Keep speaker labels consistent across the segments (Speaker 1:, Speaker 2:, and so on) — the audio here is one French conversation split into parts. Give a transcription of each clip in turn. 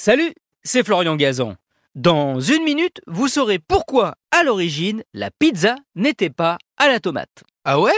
Speaker 1: Salut, c'est Florian Gazan. Dans une minute, vous saurez pourquoi, à l'origine, la pizza n'était pas à la tomate.
Speaker 2: Ah ouais?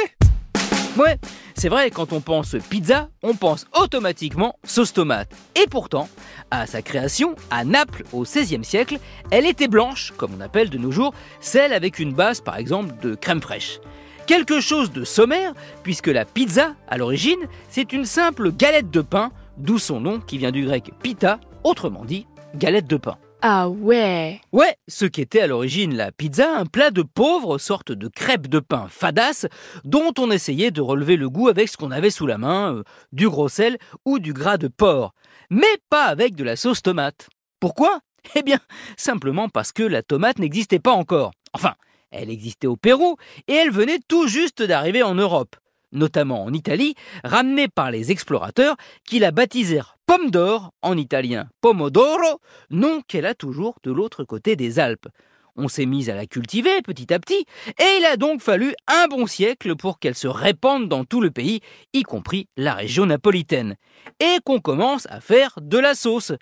Speaker 1: Ouais, c'est vrai, quand on pense pizza, on pense automatiquement sauce tomate. Et pourtant, à sa création, à Naples, au XVIe siècle, elle était blanche, comme on appelle de nos jours, celle avec une base, par exemple, de crème fraîche. Quelque chose de sommaire, puisque la pizza, à l'origine, c'est une simple galette de pain, d'où son nom qui vient du grec pita, autrement dit, galette de pain.
Speaker 3: Ah ouais
Speaker 1: Ouais, ce qu'était à l'origine la pizza, un plat de pauvre, sorte de crêpe de pain fadasse, dont on essayait de relever le goût avec ce qu'on avait sous la main, euh, du gros sel ou du gras de porc, mais pas avec de la sauce tomate. Pourquoi? Eh bien, simplement parce que la tomate n'existait pas encore. Enfin, elle existait au Pérou et elle venait tout juste d'arriver en Europe notamment en Italie, ramenée par les explorateurs qui la baptisèrent pomme d'or, en italien pomodoro, nom qu'elle a toujours de l'autre côté des Alpes. On s'est mis à la cultiver petit à petit, et il a donc fallu un bon siècle pour qu'elle se répande dans tout le pays, y compris la région napolitaine, et qu'on commence à faire de la sauce.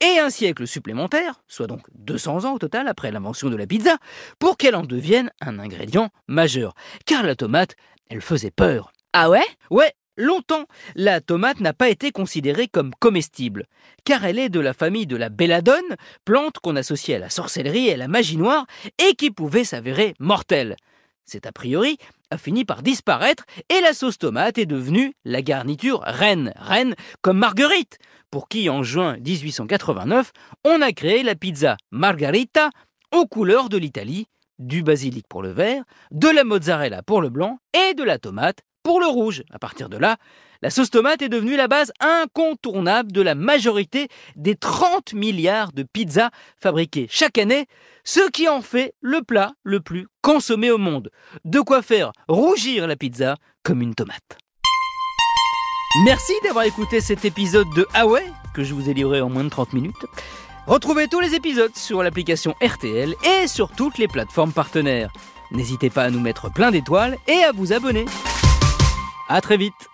Speaker 1: Et un siècle supplémentaire, soit donc 200 ans au total après l'invention de la pizza, pour qu'elle en devienne un ingrédient majeur. Car la tomate, elle faisait peur.
Speaker 3: Ah ouais?
Speaker 1: Ouais, longtemps, la tomate n'a pas été considérée comme comestible, car elle est de la famille de la belladone, plante qu'on associait à la sorcellerie et à la magie noire, et qui pouvait s'avérer mortelle. C'est a priori a fini par disparaître et la sauce tomate est devenue la garniture reine, reine comme Marguerite, pour qui en juin 1889 on a créé la pizza Margarita aux couleurs de l'Italie du basilic pour le vert, de la mozzarella pour le blanc et de la tomate pour le rouge. À partir de là, la sauce tomate est devenue la base incontournable de la majorité des 30 milliards de pizzas fabriquées chaque année, ce qui en fait le plat le plus consommé au monde. De quoi faire rougir la pizza comme une tomate. Merci d'avoir écouté cet épisode de Ah que je vous ai livré en moins de 30 minutes. Retrouvez tous les épisodes sur l'application RTL et sur toutes les plateformes partenaires. N'hésitez pas à nous mettre plein d'étoiles et à vous abonner. A très vite